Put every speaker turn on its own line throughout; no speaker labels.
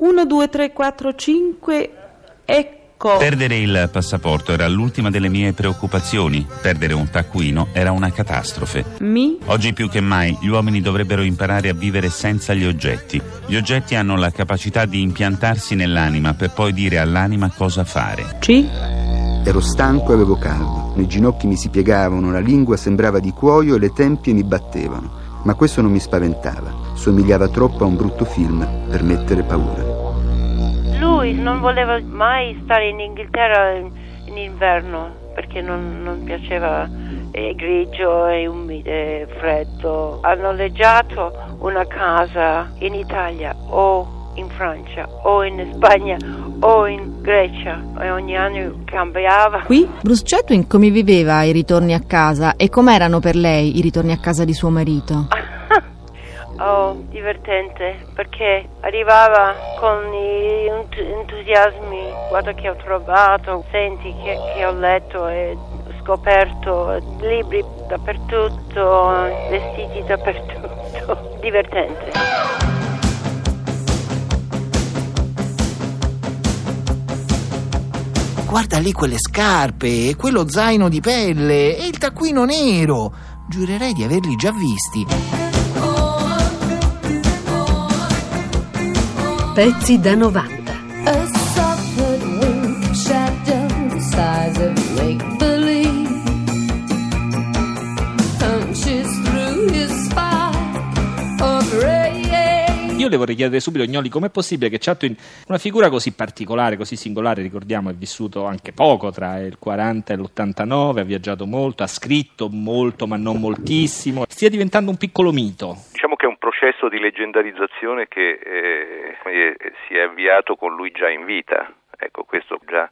1, 2, 3, 4, 5, ecco.
Perdere il passaporto era l'ultima delle mie preoccupazioni. Perdere un taccuino era una catastrofe.
Mi,
Oggi più che mai gli uomini dovrebbero imparare a vivere senza gli oggetti. Gli oggetti hanno la capacità di impiantarsi nell'anima per poi dire all'anima cosa fare.
ci,
Ero stanco e avevo caldo. I ginocchi mi si piegavano, la lingua sembrava di cuoio e le tempie mi battevano. Ma questo non mi spaventava. Somigliava troppo a un brutto film per mettere paura.
Lui non voleva mai stare in Inghilterra in, in inverno perché non, non piaceva, è grigio, è umido, è freddo. Ha noleggiato una casa in Italia o in Francia o in Spagna o in Grecia e ogni anno cambiava.
qui,
Bruce Chatwin come viveva ai ritorni a casa e com'erano per lei i ritorni a casa di suo marito?
Oh, divertente, perché arrivava con gli ent- entusiasmi, guarda che ho trovato, senti che, che ho letto e scoperto, libri dappertutto, vestiti dappertutto, divertente.
Guarda lì quelle scarpe, e quello zaino di pelle e il taccuino nero. Giurerei di averli già visti.
Spine of ray.
Io le vorrei chiedere subito, Gnoli, com'è possibile che Chatwin, una figura così particolare, così singolare, ricordiamo, è vissuto anche poco tra il 40 e l'89, ha viaggiato molto, ha scritto molto ma non moltissimo, stia diventando un piccolo mito.
Diciamo che è un processo di leggendarizzazione che eh, si è avviato con lui già in vita. Ecco, questo già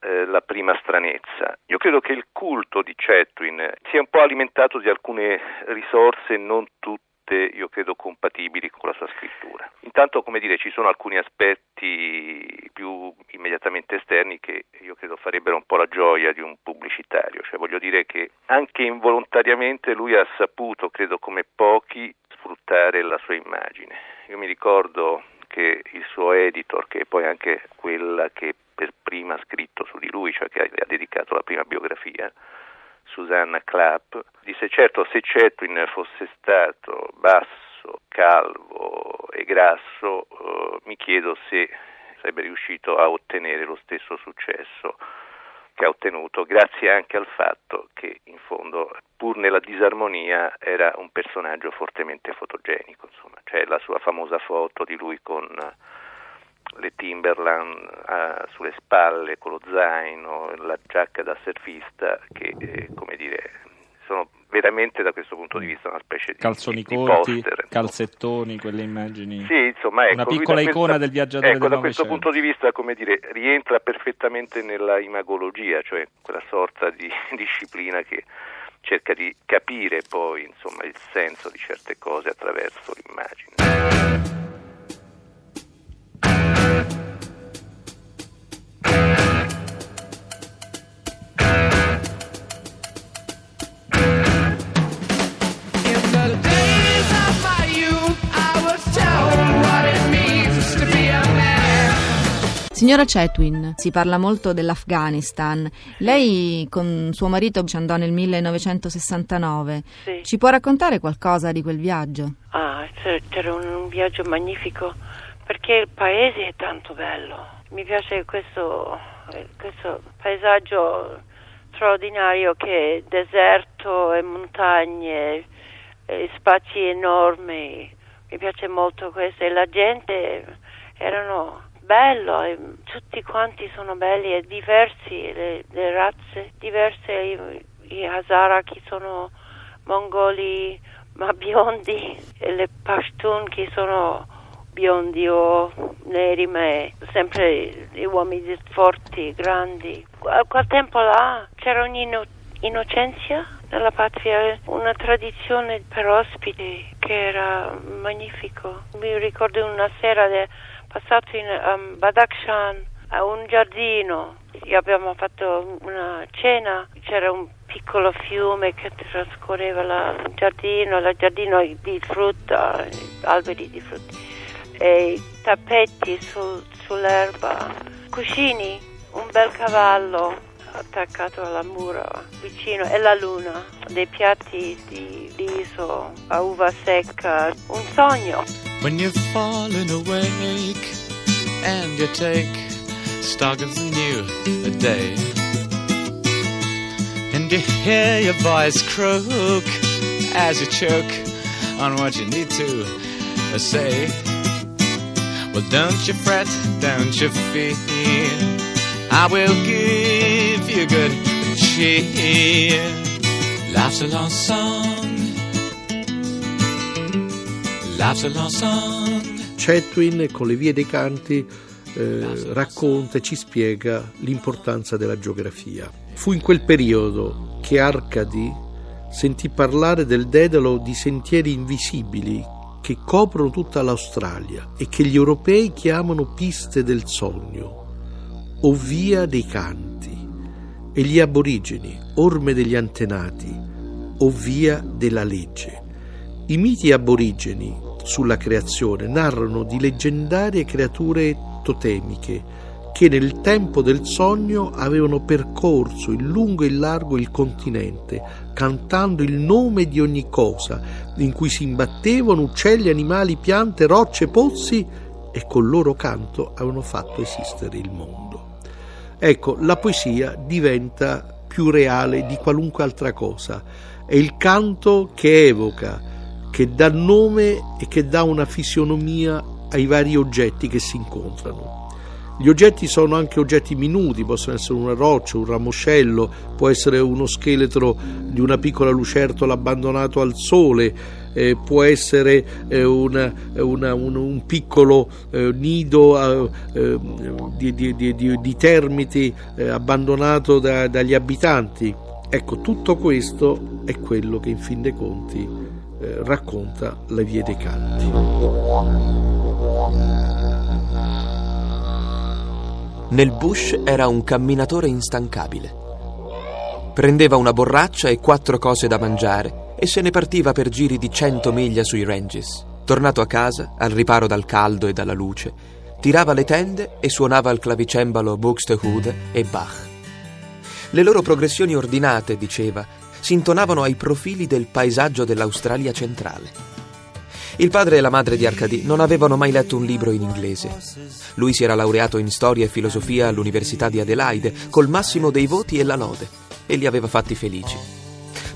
eh, la prima stranezza. Io credo che il culto di Chatwin sia un po' alimentato di alcune risorse non tutte io credo compatibili con la sua scrittura. Intanto, come dire, ci sono alcuni aspetti più immediatamente esterni che io credo farebbero un po' la gioia di un pubblicitario, cioè voglio dire che anche involontariamente lui ha saputo, credo come pochi, sfruttare la sua immagine. Io mi ricordo che il suo editor, che è poi anche quella che per prima ha scritto su di lui, cioè che ha dedicato la prima biografia, Susanna Clapp, disse certo se Chatwin fosse stato basso, calvo e grasso, eh, mi chiedo se sarebbe riuscito a ottenere lo stesso successo che ha ottenuto, grazie anche al fatto che in fondo, pur nella disarmonia, era un personaggio fortemente fotogenico, insomma, c'è la sua famosa foto di lui con le Timberland eh, sulle spalle con lo zaino, la giacca da surfista che eh, come dire sono veramente da questo punto di vista una specie di
Calzoni
di, di
corti,
poster,
calzettoni, quelle immagini.
Sì, insomma, ecco,
Una piccola
da
icona
questa-
del viaggiatore
ecco, da questo punto di vista, come dire, rientra perfettamente nella imagologia, cioè quella sorta di disciplina che cerca di capire poi, insomma, il senso di certe cose attraverso l'immagine.
Signora Chetwin, si parla molto dell'Afghanistan. Lei con suo marito ci andò nel 1969.
Sì.
Ci può raccontare qualcosa di quel viaggio?
Ah, un, un viaggio magnifico perché il paese è tanto bello. Mi piace questo, eh, questo paesaggio straordinario che è deserto e montagne e spazi enormi. Mi piace molto questo e la gente erano bello e tutti quanti sono belli e diversi, le, le razze diverse, i, i Hazara che sono mongoli ma biondi e le Pashtun che sono biondi o neri ma sempre gli uomini forti, grandi. A quel tempo là c'era un'innocenza nella patria, una tradizione per ospiti che era magnifico. Mi ricordo una sera de- passato in um, Badakhshan a un giardino e abbiamo fatto una cena, c'era un piccolo fiume che trascorreva la- il giardino, il giardino di frutta, alberi di frutta. e tappeti sul- sull'erba, cuscini, un bel cavallo attaccato alla mura vicino e la luna, dei piatti di riso a uva secca, un sogno.
When you've fallen awake and you take stock of the new day, and you hear your voice croak as you choke on what you need to say. Well, don't you fret, don't you fear. I will give you good cheer. Life's a long song.
Chatwin con le vie dei canti eh, racconta e ci spiega l'importanza della geografia. Fu in quel periodo che Arcadi sentì parlare del Dedalo di sentieri invisibili che coprono tutta l'Australia e che gli europei chiamano piste del sogno o via dei canti e gli aborigeni orme degli antenati o via della legge. I miti aborigeni sulla creazione narrano di leggendarie creature totemiche che nel tempo del sogno avevano percorso in lungo e in largo il continente, cantando il nome di ogni cosa in cui si imbattevano uccelli, animali, piante, rocce, pozzi e col loro canto avevano fatto esistere il mondo. Ecco, la poesia diventa più reale di qualunque altra cosa. È il canto che evoca, che dà nome e che dà una fisionomia ai vari oggetti che si incontrano. Gli oggetti sono anche oggetti minuti, possono essere una roccia, un ramoscello, può essere uno scheletro di una piccola lucertola abbandonato al sole, eh, può essere eh, una, una, un, un, piccolo eh, nido eh, di, di, di, di, termiti eh, abbandonato da, dagli abitanti. Ecco, tutto questo è quello che in fin dei conti eh, racconta le vie dei canti.
Nel bush era un camminatore instancabile. Prendeva una borraccia e quattro cose da mangiare e se ne partiva per giri di cento miglia sui ranges. Tornato a casa, al riparo dal caldo e dalla luce, tirava le tende e suonava al clavicembalo Buxtehude e Bach. Le loro progressioni ordinate, diceva, si intonavano ai profili del paesaggio dell'Australia centrale. Il padre e la madre di Arcadi non avevano mai letto un libro in inglese. Lui si era laureato in storia e filosofia all'Università di Adelaide col massimo dei voti e la lode e li aveva fatti felici.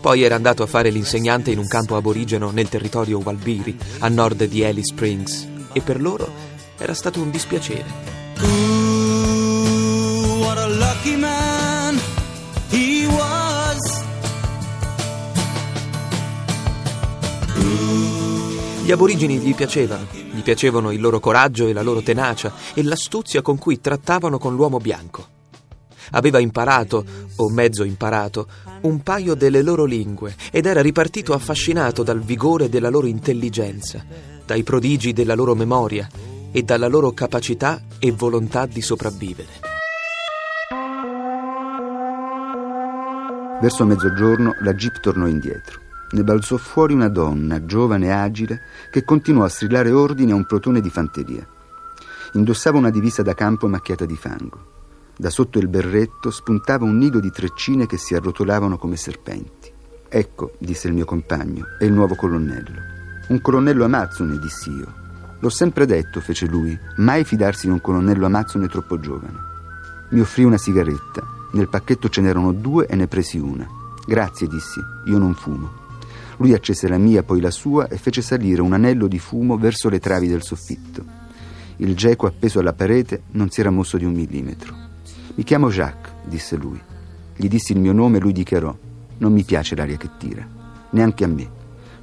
Poi era andato a fare l'insegnante in un campo aborigeno nel territorio Walbiri, a nord di Alice Springs, e per loro era stato un dispiacere. Gli aborigeni gli piacevano, gli piacevano il loro coraggio e la loro tenacia e l'astuzia con cui trattavano con l'uomo bianco. Aveva imparato, o mezzo imparato, un paio delle loro lingue ed era ripartito affascinato dal vigore della loro intelligenza, dai prodigi della loro memoria e dalla loro capacità e volontà di sopravvivere.
Verso mezzogiorno la jeep tornò indietro. Ne balzò fuori una donna, giovane e agile, che continuò a strillare ordini a un plotone di fanteria. Indossava una divisa da campo macchiata di fango. Da sotto il berretto spuntava un nido di treccine che si arrotolavano come serpenti. Ecco, disse il mio compagno, è il nuovo colonnello. Un colonnello amazzone, dissi io. L'ho sempre detto, fece lui, mai fidarsi di un colonnello amazzone troppo giovane. Mi offrì una sigaretta. Nel pacchetto ce n'erano due e ne presi una. Grazie, dissi, io non fumo. Lui accese la mia, poi la sua e fece salire un anello di fumo verso le travi del soffitto. Il geco appeso alla parete non si era mosso di un millimetro. Mi chiamo Jacques, disse lui. Gli dissi il mio nome e lui dichiarò: Non mi piace l'aria che tira. Neanche a me.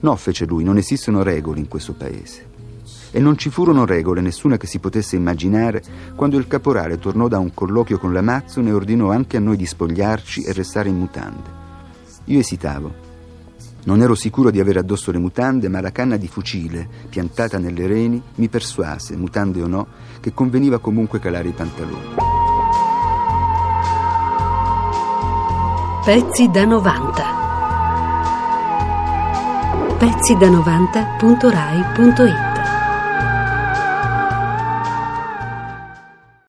No, fece lui, non esistono regole in questo paese. E non ci furono regole, nessuna che si potesse immaginare, quando il caporale tornò da un colloquio con l'Amazzone e ordinò anche a noi di spogliarci e restare in mutande. Io esitavo. Non ero sicuro di avere addosso le mutande, ma la canna di fucile, piantata nelle reni, mi persuase, mutande o no, che conveniva comunque calare i pantaloni.
Pezzi da 90. Pezzi da 90.rai.it